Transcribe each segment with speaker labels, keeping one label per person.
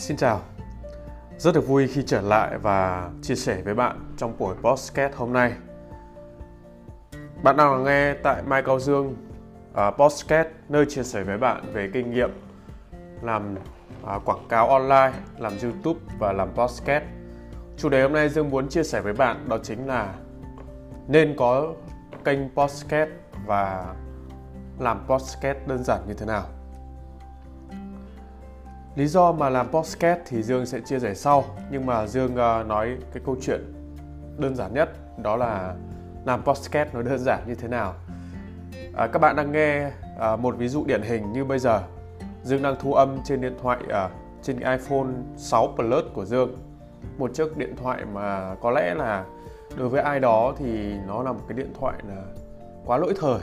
Speaker 1: Xin chào. Rất được vui khi trở lại và chia sẻ với bạn trong buổi podcast hôm nay. Bạn đang nghe tại Mai Cao Dương uh, podcast nơi chia sẻ với bạn về kinh nghiệm làm uh, quảng cáo online, làm YouTube và làm podcast. Chủ đề hôm nay Dương muốn chia sẻ với bạn đó chính là nên có kênh podcast và làm podcast đơn giản như thế nào. Lý do mà làm podcast thì Dương sẽ chia sẻ sau nhưng mà Dương ờ, nói cái câu chuyện đơn giản nhất đó là làm podcast nó đơn giản như thế nào. À, các bạn đang nghe à, một ví dụ điển hình như bây giờ Dương đang thu âm trên điện thoại à, trên iPhone 6 Plus của Dương một chiếc điện thoại mà có lẽ là đối với ai đó thì nó là một cái điện thoại là quá lỗi thời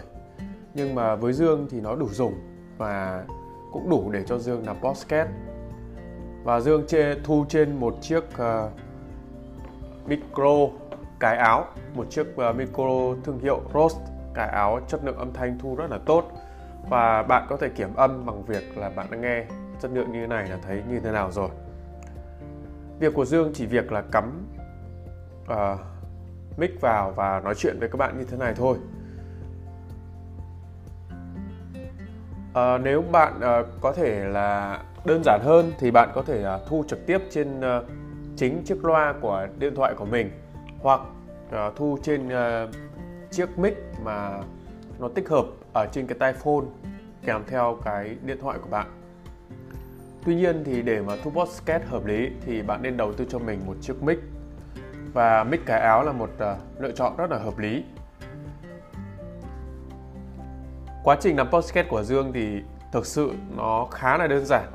Speaker 1: nhưng mà với Dương thì nó đủ dùng và cũng đủ để cho Dương làm podcast. Và Dương chê, thu trên một chiếc uh, micro cái áo một chiếc uh, micro thương hiệu Rost cái áo chất lượng âm thanh thu rất là tốt. Và bạn có thể kiểm âm bằng việc là bạn đã nghe chất lượng như thế này là thấy như thế nào rồi. Việc của Dương chỉ việc là cắm uh, mic vào và nói chuyện với các bạn như thế này thôi. À, nếu bạn à, có thể là đơn giản hơn thì bạn có thể à, thu trực tiếp trên à, chính chiếc loa của điện thoại của mình hoặc à, thu trên à, chiếc mic mà nó tích hợp ở trên cái tai phone kèm theo cái điện thoại của bạn. Tuy nhiên thì để mà thu podcast hợp lý thì bạn nên đầu tư cho mình một chiếc mic. Và mic cái áo là một uh, lựa chọn rất là hợp lý. Quá trình làm podcast của Dương thì thực sự nó khá là đơn giản.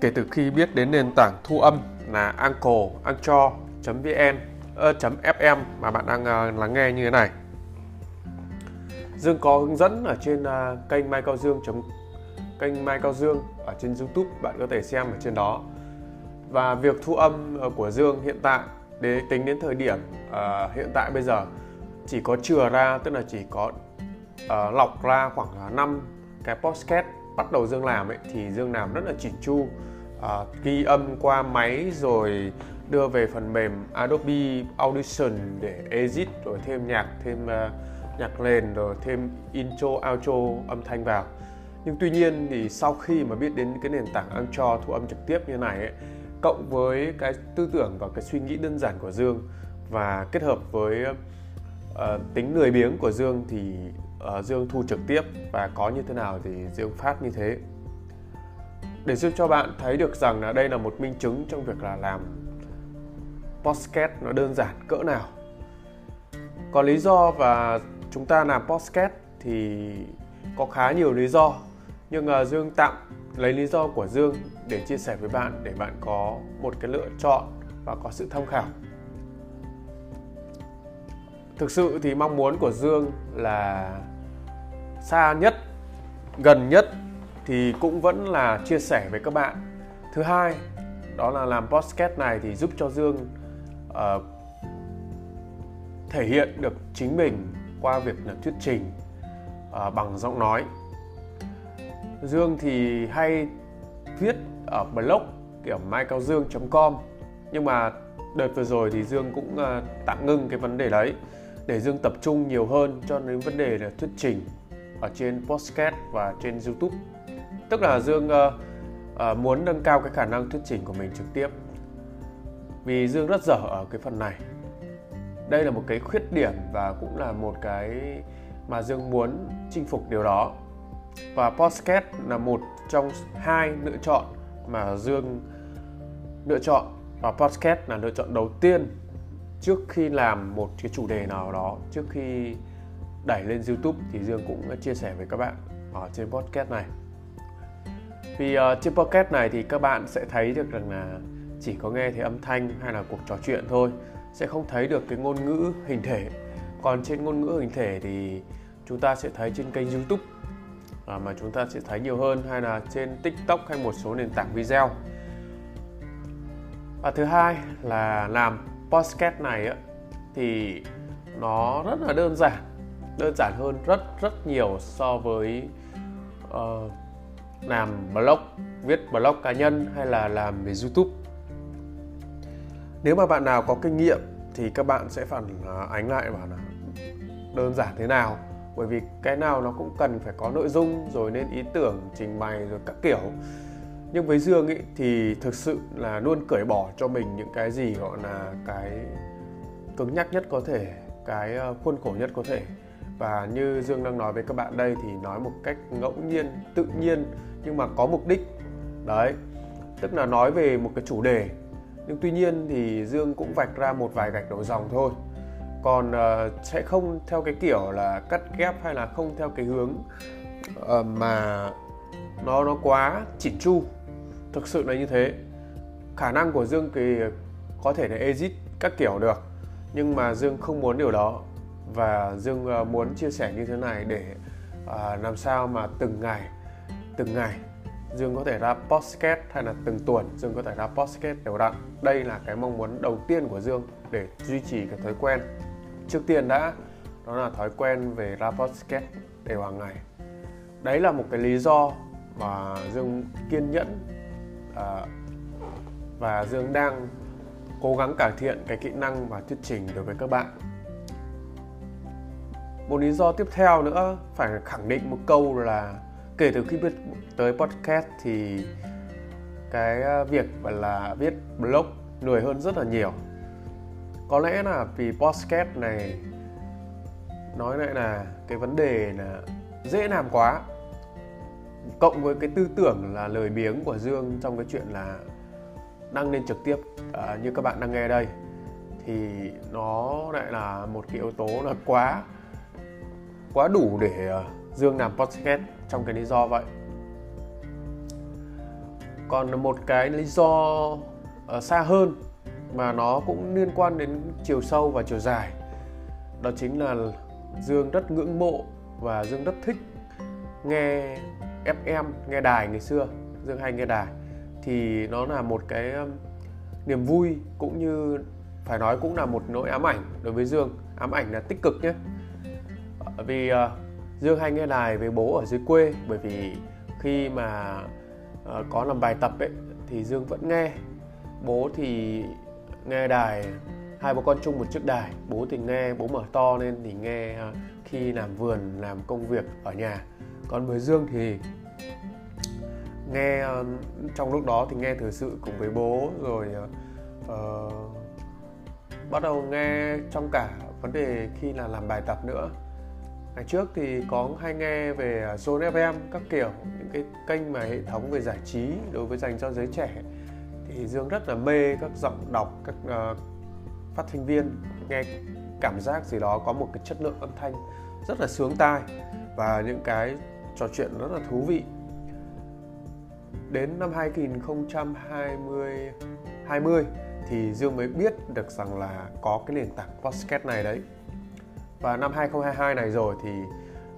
Speaker 1: Kể từ khi biết đến nền tảng thu âm là Anchor, Anchor.vn uh, ờ, .fm mà bạn đang uh, lắng nghe như thế này. Dương có hướng dẫn ở trên uh, kênh Mai Cao Dương kênh Mai Cao Dương ở trên YouTube bạn có thể xem ở trên đó. Và việc thu âm của Dương hiện tại để tính đến thời điểm uh, hiện tại bây giờ chỉ có chừa ra tức là chỉ có uh, lọc ra khoảng ờ, 5 cái podcast bắt đầu Dương làm ấy thì Dương làm rất là chỉnh chu. Uh, ghi âm qua máy rồi đưa về phần mềm Adobe Audition để edit rồi thêm nhạc thêm uh, nhạc nền rồi thêm intro outro âm thanh vào. Nhưng tuy nhiên thì sau khi mà biết đến cái nền tảng Anchor thu âm trực tiếp như này ấy, cộng với cái tư tưởng và cái suy nghĩ đơn giản của Dương và kết hợp với uh, tính lười biếng của Dương thì uh, Dương thu trực tiếp và có như thế nào thì Dương phát như thế. Để giúp cho bạn thấy được rằng là đây là một minh chứng trong việc là làm podcast nó đơn giản cỡ nào. Còn lý do và chúng ta làm podcast thì có khá nhiều lý do nhưng uh, Dương tạm lấy lý do của Dương để chia sẻ với bạn để bạn có một cái lựa chọn và có sự tham khảo. Thực sự thì mong muốn của Dương là xa nhất gần nhất thì cũng vẫn là chia sẻ với các bạn. Thứ hai đó là làm podcast này thì giúp cho dương uh, thể hiện được chính mình qua việc là thuyết trình uh, bằng giọng nói. Dương thì hay viết ở blog kiểu dương com nhưng mà đợt vừa rồi thì dương cũng uh, tạm ngưng cái vấn đề đấy để dương tập trung nhiều hơn cho đến vấn đề là thuyết trình ở trên podcast và trên YouTube. Tức là Dương uh, uh, muốn nâng cao cái khả năng thuyết trình của mình trực tiếp. Vì Dương rất dở ở cái phần này. Đây là một cái khuyết điểm và cũng là một cái mà Dương muốn chinh phục điều đó. Và podcast là một trong hai lựa chọn mà Dương lựa chọn và podcast là lựa chọn đầu tiên trước khi làm một cái chủ đề nào đó trước khi đẩy lên YouTube thì Dương cũng chia sẻ với các bạn ở trên podcast này. Vì uh, trên podcast này thì các bạn sẽ thấy được rằng là chỉ có nghe thấy âm thanh hay là cuộc trò chuyện thôi, sẽ không thấy được cái ngôn ngữ hình thể. Còn trên ngôn ngữ hình thể thì chúng ta sẽ thấy trên kênh YouTube à, mà chúng ta sẽ thấy nhiều hơn hay là trên TikTok hay một số nền tảng video. Và thứ hai là làm podcast này á, thì nó rất là đơn giản đơn giản hơn rất rất nhiều so với uh, làm blog viết blog cá nhân hay là làm về youtube. Nếu mà bạn nào có kinh nghiệm thì các bạn sẽ phản à, ánh lại bảo là đơn giản thế nào. Bởi vì cái nào nó cũng cần phải có nội dung rồi nên ý tưởng trình bày rồi các kiểu. Nhưng với dương ý, thì thực sự là luôn cởi bỏ cho mình những cái gì gọi là cái cứng nhắc nhất có thể cái ờ, khuôn khổ nhất có thể và như dương đang nói với các bạn đây thì nói một cách ngẫu nhiên tự nhiên nhưng mà có mục đích. Đấy tức là nói về một cái chủ đề. Nhưng tuy nhiên thì dương cũng vạch ra một vài gạch đầu dòng thôi. Còn uh, sẽ không theo cái kiểu là cắt ghép hay là không theo cái hướng uh, mà nó nó quá chỉn chu. Thực sự là như thế. Khả năng của dương thì có thể là exit các kiểu được nhưng mà dương không muốn điều đó và dương ờ, muốn chia sẻ như thế này để ờ, làm sao mà từng ngày từng ngày Dương có thể ra podcast hay là từng tuần Dương có thể ra podcast đều đặn. Đây là cái mong muốn đầu tiên của Dương để duy trì cái thói quen. Trước tiên đã đó là thói quen về ra podcast đều hàng ngày. Đấy là một cái lý do mà dương kiên nhẫn à, và dương đang cố gắng cải thiện cái kỹ năng và thuyết trình đối với các bạn một lý do tiếp theo nữa phải khẳng định một câu là kể từ khi biết tới podcast thì cái à, việc là viết blog lười hơn rất là nhiều. Có lẽ là vì podcast này nói lại là cái vấn đề là dễ làm quá cộng với cái tư tưởng là lời biếng của dương trong cái chuyện là đăng lên trực tiếp uh, như các bạn đang nghe đây thì nó lại là một cái yếu tố là quá quá đủ để ờ, dương làm podcast trong cái lý do vậy. Còn một cái lý do ờ, xa hơn mà nó cũng liên quan đến chiều sâu và chiều dài, đó chính là dương rất ngưỡng mộ và dương rất thích nghe fm nghe đài ngày xưa, dương hay nghe đài. Thì nó là một cái niềm vui cũng như phải nói cũng là một nỗi ám ảnh đối với dương. Ám ảnh là tích cực nhé vì uh, dương hay nghe đài với bố ở dưới quê bởi vì khi mà uh, có làm bài tập ấy thì dương vẫn nghe. Bố thì nghe đài hai bố con chung một chiếc đài bố thì nghe bố mở to lên thì nghe uh, khi làm vườn làm công việc ở nhà. Còn với dương thì nghe uh, trong lúc đó thì nghe thời sự cùng với bố rồi uh, bắt đầu nghe trong cả vấn đề khi là làm bài tập nữa ngày trước thì có hay nghe về Zone FM các kiểu những cái kênh mà hệ thống về giải trí đối với dành cho giới trẻ. Thì dương rất là mê các giọng đọc các uh, phát thanh viên nghe cảm giác gì đó có một cái chất lượng âm thanh rất là sướng tai và những cái trò chuyện rất là thú vị. Đến năm 2020 20 thì Dương mới biết được rằng là có cái nền tảng podcast này đấy và năm 2022 này rồi thì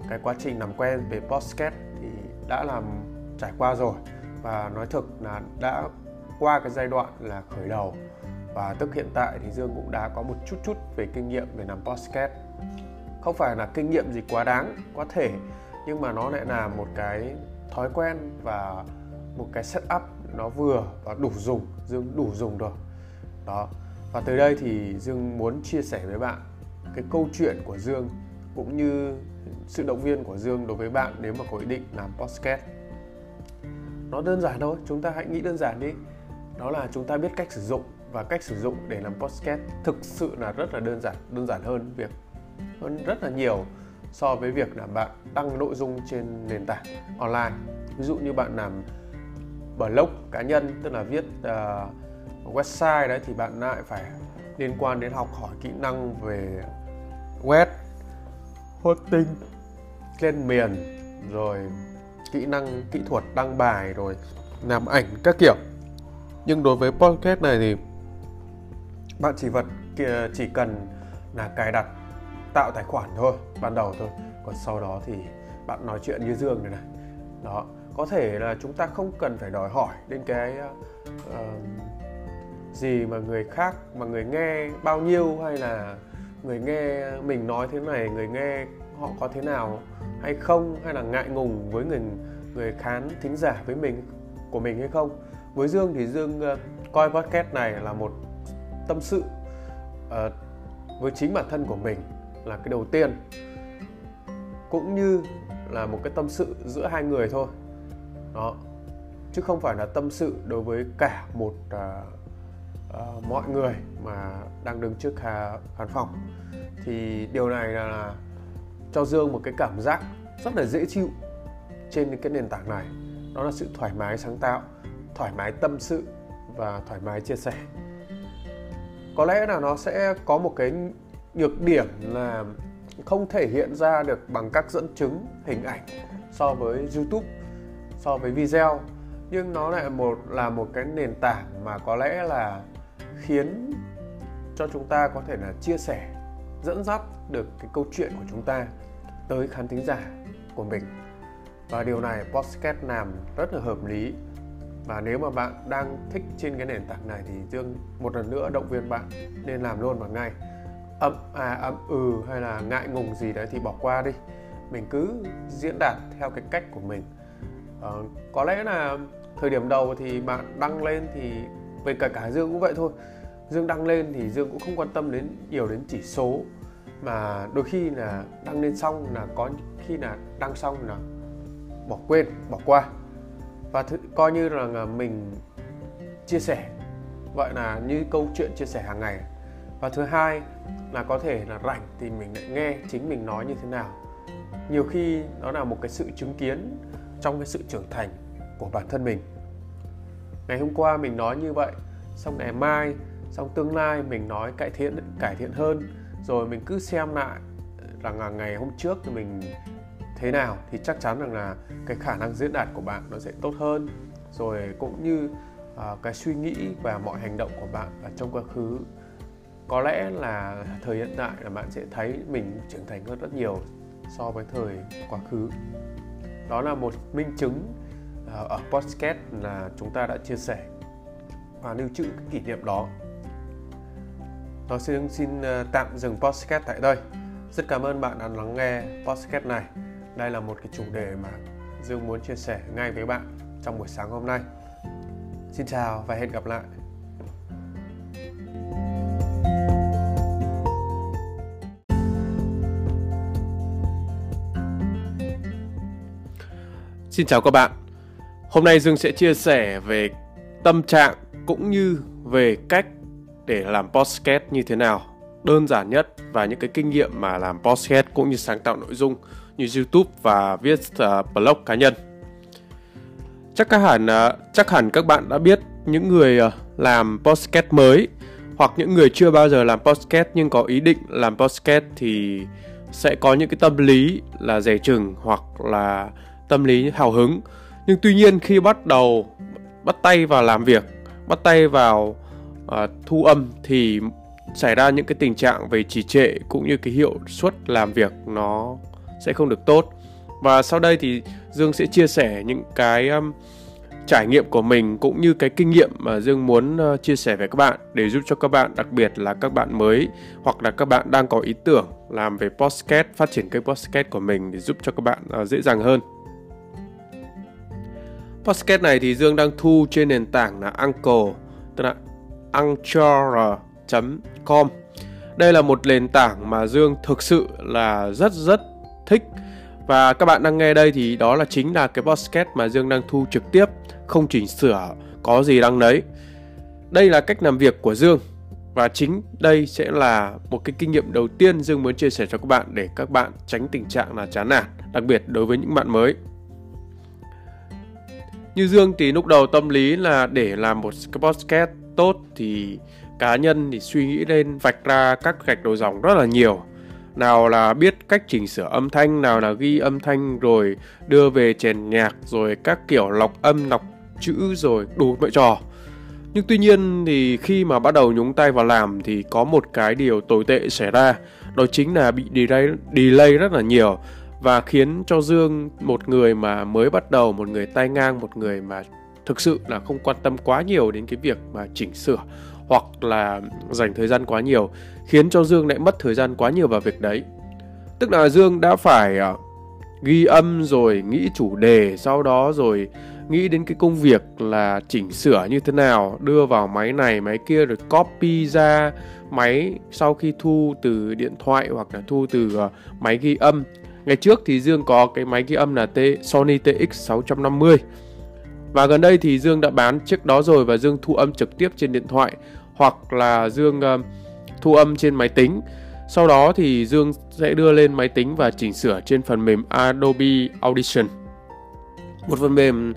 Speaker 1: cái quá trình làm quen về podcast thì đã làm trải qua rồi. Và nói thực là đã qua cái giai đoạn là khởi đầu. Và tức hiện tại thì Dương cũng đã có một chút chút về kinh nghiệm về làm podcast. Không phải là kinh nghiệm gì quá đáng quá thể, nhưng mà nó lại là một cái thói quen và một cái setup nó vừa và đủ dùng, Dương đủ dùng rồi. Đó. Và từ đây thì Dương muốn chia sẻ với bạn cái câu chuyện của Dương cũng như sự động viên của Dương đối với bạn nếu mà có ý định làm podcast. Nó đơn giản thôi chúng ta hãy nghĩ đơn giản đi. Đó là chúng ta biết cách sử dụng và cách sử dụng để làm podcast thực sự là rất là đơn giản đơn giản hơn việc hơn rất là nhiều so với việc là bạn đăng nội dung trên nền tảng online. Ví dụ như bạn làm blog cá nhân tức là viết uh, website đấy thì bạn lại phải liên quan đến học hỏi kỹ năng về web hosting lên miền rồi kỹ năng kỹ thuật đăng bài rồi làm ảnh các kiểu. Nhưng đối với podcast này thì bạn chỉ vật chỉ cần là cài đặt tạo tài khoản thôi ban đầu thôi. Còn sau đó thì bạn nói chuyện như dương này này. Đó có thể là chúng ta không cần phải đòi hỏi đến cái uh, gì mà người khác mà người nghe bao nhiêu hay là người nghe mình nói thế này người nghe họ có thế nào hay không hay là ngại ngùng với người người khán thính giả với mình của mình hay không? Với Dương thì Dương uh, coi podcast này là một tâm sự uh, với chính bản thân của mình là cái đầu tiên cũng như là một cái tâm sự giữa hai người thôi. Đó chứ không phải là tâm sự đối với cả một uh, uh, mọi người mà đang đứng trước khán phòng. Thì điều này là, là cho dương một cái cảm giác rất là dễ chịu trên cái nền tảng này. Đó là sự thoải mái sáng tạo thoải mái tâm sự và thoải mái chia sẻ. Có lẽ là nó sẽ có một cái nhược điểm là không thể hiện ra được bằng các dẫn chứng hình ảnh so với YouTube so với video. Nhưng nó lại một là một cái nền tảng mà có lẽ là khiến cho chúng ta có thể là chia sẻ dẫn dắt được cái câu chuyện của chúng ta tới khán thính giả của mình. Và điều này podcast làm rất là hợp lý. Và nếu mà bạn đang thích trên cái nền tảng này thì dương một lần nữa động viên bạn nên làm luôn vào ngay. Âm à âm ừ hay là ngại ngùng gì đấy thì bỏ qua đi. Mình cứ diễn đạt theo cái cách của mình. Ờ, có lẽ là thời điểm đầu thì bạn đăng lên thì về cả cả dương cũng vậy thôi. Dương đăng lên thì dương cũng không quan tâm đến nhiều đến chỉ số. Mà đôi khi là đăng lên xong là có khi là đăng xong là bỏ quên, bỏ qua. Và th- coi như là mình chia sẻ vậy là như câu chuyện chia sẻ hàng ngày. Và thứ hai là có thể là rảnh thì mình lại nghe chính mình nói như thế nào. Nhiều khi nó là một cái sự chứng kiến trong cái sự trưởng thành của bản thân mình ngày hôm qua mình nói như vậy xong ngày mai xong tương lai mình nói cải thiện cải thiện hơn. Rồi mình cứ xem lại ờ, rằng là ngày hôm trước thì mình thế nào thì chắc chắn rằng là cái khả năng diễn đạt của bạn nó sẽ tốt hơn. Rồi cũng như uh, cái suy nghĩ và mọi hành động của bạn ở trong quá khứ. Có lẽ là thời hiện tại là bạn sẽ thấy mình trưởng thành hơn rất nhiều so với thời quá khứ. Đó là một minh chứng Ờ, ở podcast là chúng ta đã chia sẻ và lưu trữ cái kỷ niệm đó. Tôi xin xin ờ, tạm dừng podcast tại đây. Rất cảm ơn bạn đã lắng nghe podcast này. Đây là một cái chủ đề mà Dương muốn chia sẻ ngay với bạn trong buổi sáng hôm nay. Xin chào và hẹn gặp lại. Xin chào các bạn. Hôm nay Dương sẽ chia sẻ về tâm trạng cũng như về cách để làm podcast như thế nào đơn giản nhất và những cái kinh nghiệm mà làm podcast cũng như sáng tạo nội dung như YouTube và viết uh, blog cá nhân. Chắc các hẳn uh, chắc hẳn các bạn đã biết những người uh, làm podcast mới hoặc những người chưa bao giờ làm podcast nhưng có ý định làm podcast thì sẽ có những cái tâm lý là dè chừng hoặc là tâm lý hào hứng. Nhưng tuy nhiên khi bắt đầu bắt tay vào làm việc, bắt tay vào uh, thu âm thì xảy ra những cái tình trạng về trì trệ cũng như cái hiệu suất làm việc nó sẽ không được tốt. Và sau đây thì dương sẽ chia sẻ những cái um, trải nghiệm của mình cũng như cái kinh nghiệm mà dương muốn uh, chia sẻ với các bạn để giúp cho các bạn đặc biệt là các bạn mới hoặc là các bạn đang có ý tưởng làm về podcast phát triển kênh podcast của mình để giúp cho các bạn uh, dễ dàng hơn podcast này thì dương đang thu trên nền tảng là Anchor, tức là anchor.com đây là một nền tảng mà Dương thực sự là rất rất thích. Và các bạn đang nghe đây thì đó là chính là cái podcast mà Dương đang thu trực tiếp. Không chỉnh sửa có gì đăng đấy. Đây là cách làm việc của Dương. Và chính đây sẽ là một cái kinh nghiệm đầu tiên Dương muốn chia sẻ cho các bạn để các bạn tránh tình trạng là chán nản, đặc biệt đối với những bạn mới như Dương thì lúc đầu tâm lý là để làm một podcast tốt thì cá nhân thì suy nghĩ lên vạch ra các gạch đầu dòng rất là nhiều. Nào là biết cách chỉnh sửa âm thanh nào là ghi âm thanh rồi đưa về chèn nhạc rồi các kiểu lọc âm lọc chữ rồi đủ mọi trò. Nhưng tuy nhiên thì khi mà bắt đầu nhúng tay vào làm thì có một cái điều tồi tệ xảy ra. Đó chính là bị delay, delay rất là nhiều và khiến cho Dương một người mà mới bắt đầu, một người tay ngang, một người mà thực sự là không quan tâm quá nhiều đến cái việc mà chỉnh sửa hoặc là dành thời gian quá nhiều, khiến cho Dương lại mất thời gian quá nhiều vào việc đấy. Tức là Dương đã phải ờ, ghi âm rồi nghĩ chủ đề, sau đó rồi nghĩ đến cái công việc là chỉnh sửa như thế nào, đưa vào máy này, máy kia, rồi copy ra máy sau khi thu từ điện thoại hoặc là thu từ ờ, máy ghi âm ngày trước thì Dương có cái máy ghi âm là T Sony TX 650 và gần đây thì Dương đã bán chiếc đó rồi và Dương thu âm trực tiếp trên điện thoại hoặc là Dương uh, thu âm trên máy tính sau đó thì Dương sẽ đưa lên máy tính và chỉnh sửa trên phần mềm Adobe Audition. Một phần mềm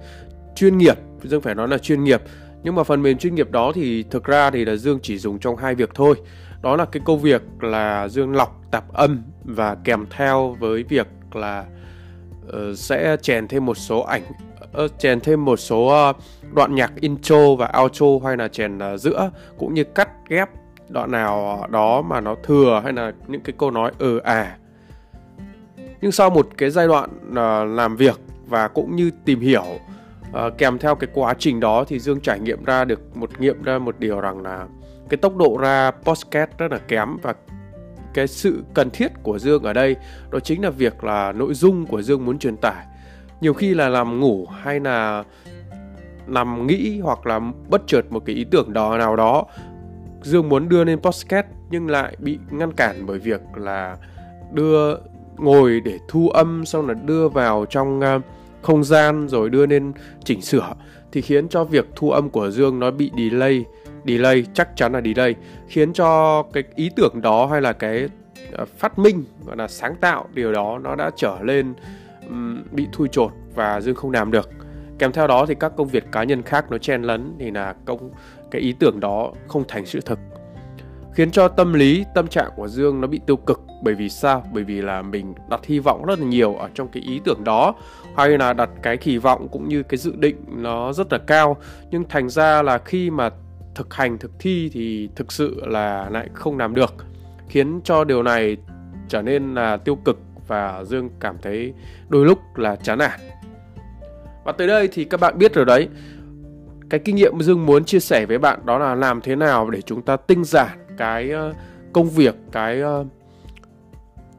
Speaker 1: chuyên nghiệp, Dương phải nói là chuyên nghiệp. Nhưng mà phần mềm chuyên nghiệp đó thì thực ra thì là Dương chỉ dùng trong hai việc thôi. Đó là cái công việc là Dương lọc tạp âm và kèm theo với việc là uh, sẽ chèn thêm một số ảnh uh, chèn thêm một số uh, đoạn nhạc intro và outro hay là chèn uh, giữa cũng như cắt ghép đoạn nào đó mà nó thừa hay là những cái câu nói ừ à. Nhưng sau một cái giai đoạn uh, làm việc và cũng như tìm hiểu uh, kèm theo cái quá trình đó thì dương trải nghiệm ra được một nghiệm ra một điều rằng là cái tốc độ ra podcast rất là kém và cái sự cần thiết của dương ở đây đó chính là việc là nội dung của dương muốn truyền tải. Nhiều khi là làm ngủ hay là nằm nghĩ hoặc là bất chợt một cái ý tưởng đó, nào đó, Dương muốn đưa lên podcast nhưng lại bị ngăn cản bởi việc là đưa ngồi để thu âm xong là đưa vào trong ờ, không gian rồi đưa lên chỉnh sửa thì khiến cho việc thu âm của Dương nó bị delay delay chắc chắn là delay khiến cho cái ý tưởng đó hay là cái ờ, phát minh gọi là sáng tạo điều đó nó đã trở lên um, bị thui chột và Dương không làm được. Kèm theo đó thì các công việc cá nhân khác nó chen lấn thì là công cái ý tưởng đó không thành sự thực khiến cho tâm lý tâm trạng của dương nó bị tiêu cực. Bởi vì sao? Bởi vì là mình đặt hy vọng rất là nhiều ở trong cái ý tưởng đó hay là đặt cái kỳ vọng cũng như cái dự định nó rất là cao. Nhưng thành ra là khi mà thực hành, thực thi thì thực sự là lại không làm được, khiến cho điều này trở nên là tiêu cực và dương cảm thấy đôi lúc là chán nản. Và tới đây thì các bạn biết rồi đấy, cái kinh nghiệm Dương muốn chia sẻ với bạn đó là làm thế nào để chúng ta tinh giản cái ờ, công việc, cái ờ,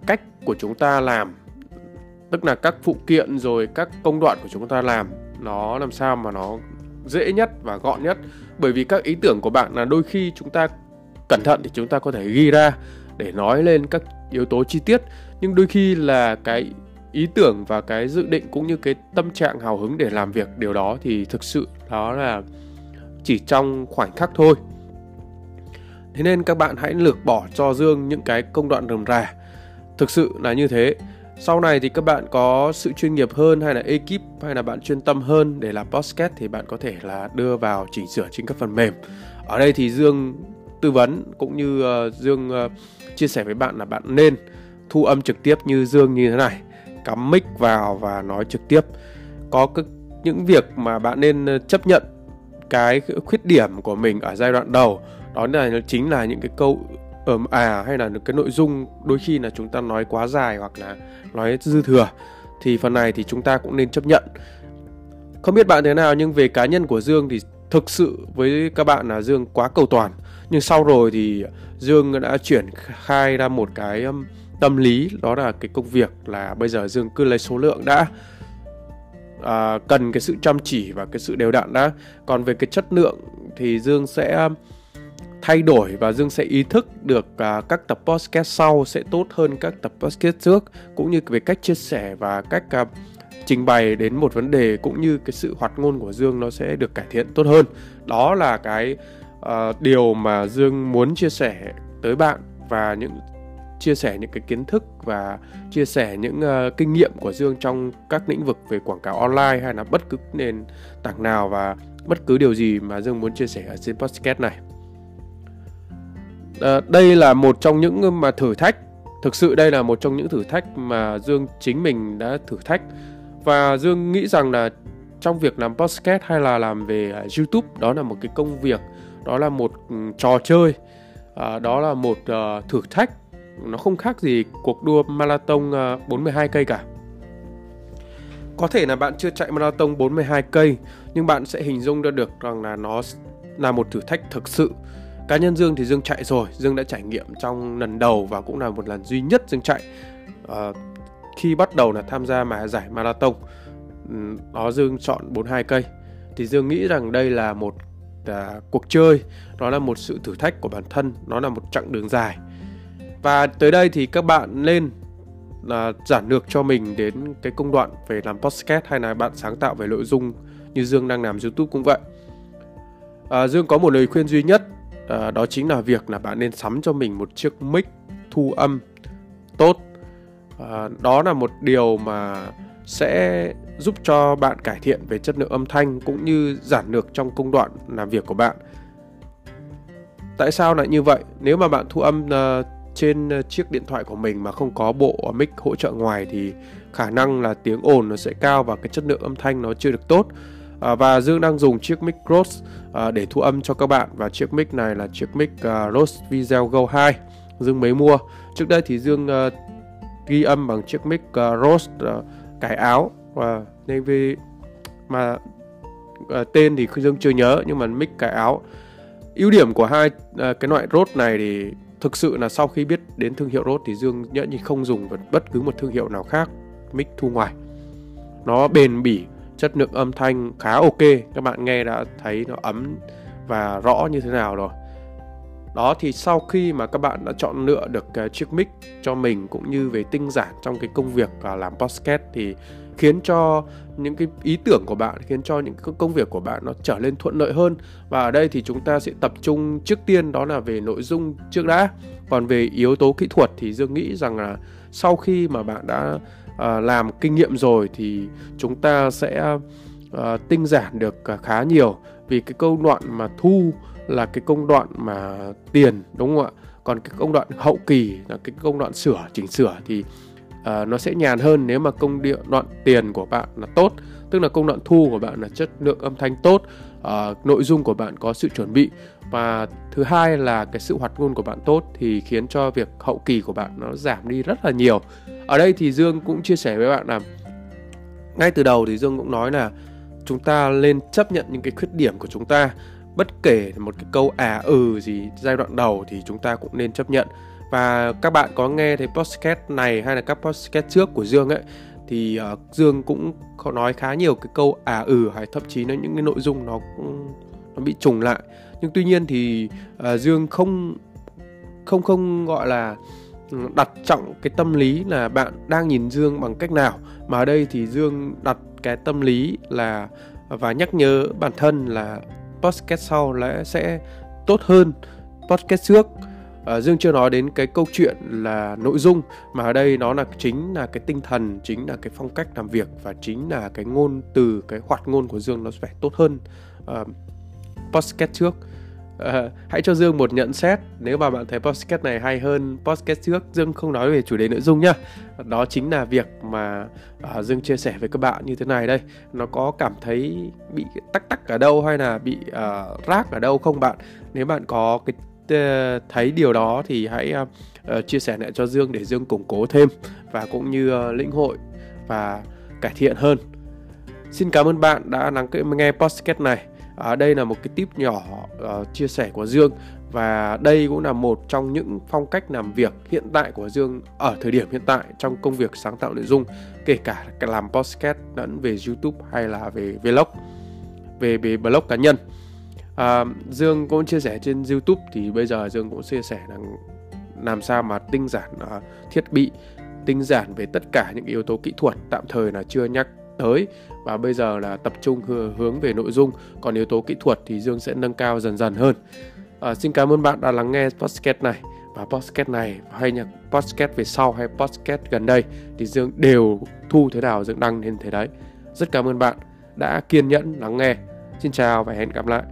Speaker 1: cách của chúng ta làm. Tức là các phụ kiện rồi các công đoạn của chúng ta làm, nó làm sao mà nó dễ nhất và gọn nhất. Bởi vì các ý tưởng của bạn là đôi khi chúng ta cẩn thận thì chúng ta có thể ghi ra để nói lên các yếu tố chi tiết. Nhưng đôi khi là cái ý tưởng và cái dự định cũng như cái tâm trạng hào hứng để làm việc, điều đó thì thực sự đó là chỉ trong khoảnh khắc thôi. Thế nên các bạn hãy lược bỏ cho dương những cái công đoạn rườm rà. Thực sự là như thế sau này thì các bạn có sự chuyên nghiệp hơn hay là ekip hay là bạn chuyên tâm hơn để làm podcast thì bạn có thể là đưa vào chỉnh sửa trên các phần mềm. Ở đây thì dương tư vấn cũng như uh, dương uh, chia sẻ với bạn là bạn nên thu âm trực tiếp như dương như thế này cắm mic vào và nói trực tiếp. Có cái, những việc mà bạn nên ờ, chấp nhận cái khuyết điểm của mình ở giai đoạn đầu đó là chính là những cái câu ờm à hay là cái nội dung đôi khi là chúng ta nói quá dài hoặc là nói dư thừa thì phần này thì chúng ta cũng nên chấp nhận. Không biết bạn thế nào nhưng về cá nhân của Dương thì thực sự với các bạn là Dương quá cầu toàn. Nhưng sau rồi thì Dương đã chuyển khai ra một cái tâm lý đó là cái công việc là bây giờ dương cứ lấy số lượng đã à, cần cái sự chăm chỉ và cái sự đều đặn đã. Còn về cái chất lượng thì dương sẽ thay đổi và dương sẽ ý thức được à, các tập podcast sau sẽ tốt hơn các tập podcast trước cũng như về cách chia sẻ và cách à, trình bày đến một vấn đề cũng như cái sự hoạt ngôn của dương nó sẽ được cải thiện tốt hơn đó là cái uh, điều mà dương muốn chia sẻ tới bạn và những chia sẻ những cái kiến thức và chia sẻ những uh, kinh nghiệm của Dương trong các lĩnh vực về quảng cáo online hay là bất cứ nền tảng nào và bất cứ điều gì mà Dương muốn chia sẻ ở trên podcast này. Ờ, đây là một trong những mà thử thách thực sự đây là một trong những thử thách mà Dương chính mình đã thử thách và Dương nghĩ rằng là trong việc làm podcast hay là làm về à, YouTube đó là một cái công việc đó là một ừ, trò chơi à, đó là một uh, thử thách nó không khác gì cuộc đua marathon ờ, 42 cây cả. Có thể là bạn chưa chạy marathon 42 cây nhưng bạn sẽ hình dung ra được rằng là nó là một thử thách thực sự. Cá nhân Dương thì Dương chạy rồi, Dương đã trải nghiệm trong lần đầu và cũng là một lần duy nhất Dương chạy. Uh, khi bắt đầu là tham gia mà giải marathon ừ, đó Dương chọn 42 cây thì Dương nghĩ rằng đây là một à, cuộc chơi nó là một sự thử thách của bản thân nó là một chặng đường dài và tới đây thì các bạn lên là giản lược cho mình đến cái công đoạn về làm podcast hay là bạn sáng tạo về nội dung như Dương đang làm YouTube cũng vậy. À, Dương có một lời khuyên duy nhất à, đó chính là việc là bạn nên sắm cho mình một chiếc mic thu âm tốt. À, đó là một điều mà sẽ giúp cho bạn cải thiện về chất lượng âm thanh cũng như giản lược trong công đoạn làm việc của bạn. Tại sao lại như vậy? Nếu mà bạn thu âm uh, trên chiếc điện thoại của mình mà không có bộ mic hỗ trợ ngoài thì khả năng là tiếng ồn nó sẽ cao và cái chất lượng âm thanh nó chưa được tốt à, và Dương đang dùng chiếc mic Rode à, để thu âm cho các bạn. Và chiếc mic này là chiếc mic à, uh, Rode Video Go 2 Dương mới mua. Trước đây thì Dương à, ghi âm bằng chiếc mic à, uh, Rode cải áo. Và nên vì mà tên thì Dương chưa nhớ nhưng mà mic cải áo. Ưu điểm của hai cái loại Rode này thì thực sự là sau khi biết đến thương hiệu Rode thì Dương nhận như không dùng bất cứ một thương hiệu nào khác mic thu ngoài. Nó bền bỉ chất lượng âm thanh khá ok. Các bạn nghe đã thấy nó ấm và rõ như thế nào rồi. Đó, thì sau khi mà các bạn đã chọn lựa được cái chiếc mic cho mình cũng như về tinh giản trong cái công việc à, làm podcast thì khiến cho những cái ý tưởng của bạn, khiến cho những cái công việc của bạn nó trở lên thuận lợi hơn. Và ở đây thì chúng ta sẽ tập trung trước tiên đó là về nội dung trước đã. Còn về yếu tố kỹ thuật thì dương nghĩ rằng là sau khi mà bạn đã Ờ, làm kinh nghiệm rồi thì chúng ta sẽ uh, tinh giản được uh, khá nhiều. Vì cái công đoạn mà thu là cái công đoạn mà tiền đúng không ạ? Còn cái công đoạn hậu kỳ là cái công đoạn sửa chỉnh sửa thì uh, nó sẽ nhàn hơn nếu mà công đoạn tiền của bạn là tốt tức là công đoạn thu của bạn là chất lượng âm thanh tốt uh, nội dung của bạn có sự chuẩn bị. Và thứ hai là cái sự hoạt ngôn của bạn tốt thì khiến cho việc hậu kỳ của bạn nó giảm đi rất là nhiều. Ở đây thì dương cũng chia sẻ với bạn là ngay từ đầu thì dương cũng nói là chúng ta nên chấp nhận những cái khuyết điểm của chúng ta. Bất kể một cái câu à ừ gì giai đoạn đầu thì chúng ta cũng nên chấp nhận. Và các bạn có nghe thấy podcast này hay là các podcast trước của Dương ấy thì uh, Dương cũng có nói khá nhiều cái câu à ừ hay thậm chí là những cái nội dung nó cũng nó bị trùng lại. Nhưng tuy nhiên thì uh, Dương không không không gọi là ừ, đặt trọng cái tâm lý là bạn đang nhìn Dương bằng cách nào. Mà ở đây thì Dương đặt cái tâm lý là và nhắc nhớ bản thân là podcast sau lẽ sẽ tốt hơn podcast trước. À, Dương chưa nói đến cái câu chuyện là nội dung mà ở đây nó là chính là cái tinh thần, chính là cái phong cách làm việc và chính là cái ngôn từ, cái hoạt ngôn của Dương nó phải tốt hơn à, podcast trước. à, hãy cho Dương một nhận xét nếu mà bạn thấy podcast này hay hơn podcast trước Dương không nói về chủ đề nội dung nhá. Đó chính là việc mà à, Dương chia sẻ với các bạn như thế này đây. Nó có cảm thấy bị tắc tắc ở đâu hay là bị à, rác ở đâu không bạn? Nếu bạn có cái Ờ, thấy điều đó thì hãy uh, chia sẻ lại cho Dương để Dương củng cố thêm và cũng như uh, lĩnh hội và cải thiện hơn. Xin cảm ơn bạn đã lắng nghe podcast này. À, đây là một cái tip nhỏ uh, chia sẻ của Dương và đây cũng là một trong những phong cách làm việc hiện tại của Dương ở thời điểm hiện tại trong công việc sáng tạo nội dung kể cả làm podcast lẫn về YouTube hay là về vlog về về blog cá nhân à, Dương cũng chia sẻ trên YouTube thì bây giờ Dương cũng chia sẻ rằng làm sao mà tinh giản uh, thiết bị tinh giản về tất cả những yếu tố kỹ thuật tạm thời là chưa nhắc tới. Và bây giờ là tập trung hướng về nội dung. Còn yếu tố kỹ thuật thì Dương sẽ nâng cao dần dần hơn. À, xin cảm ơn bạn đã lắng nghe podcast này. Và podcast này hay nhạc podcast về sau hay podcast gần đây thì Dương đều thu thế nào Dương đăng lên thế đấy. Rất cảm ơn bạn đã kiên nhẫn lắng nghe. Xin chào và hẹn gặp lại.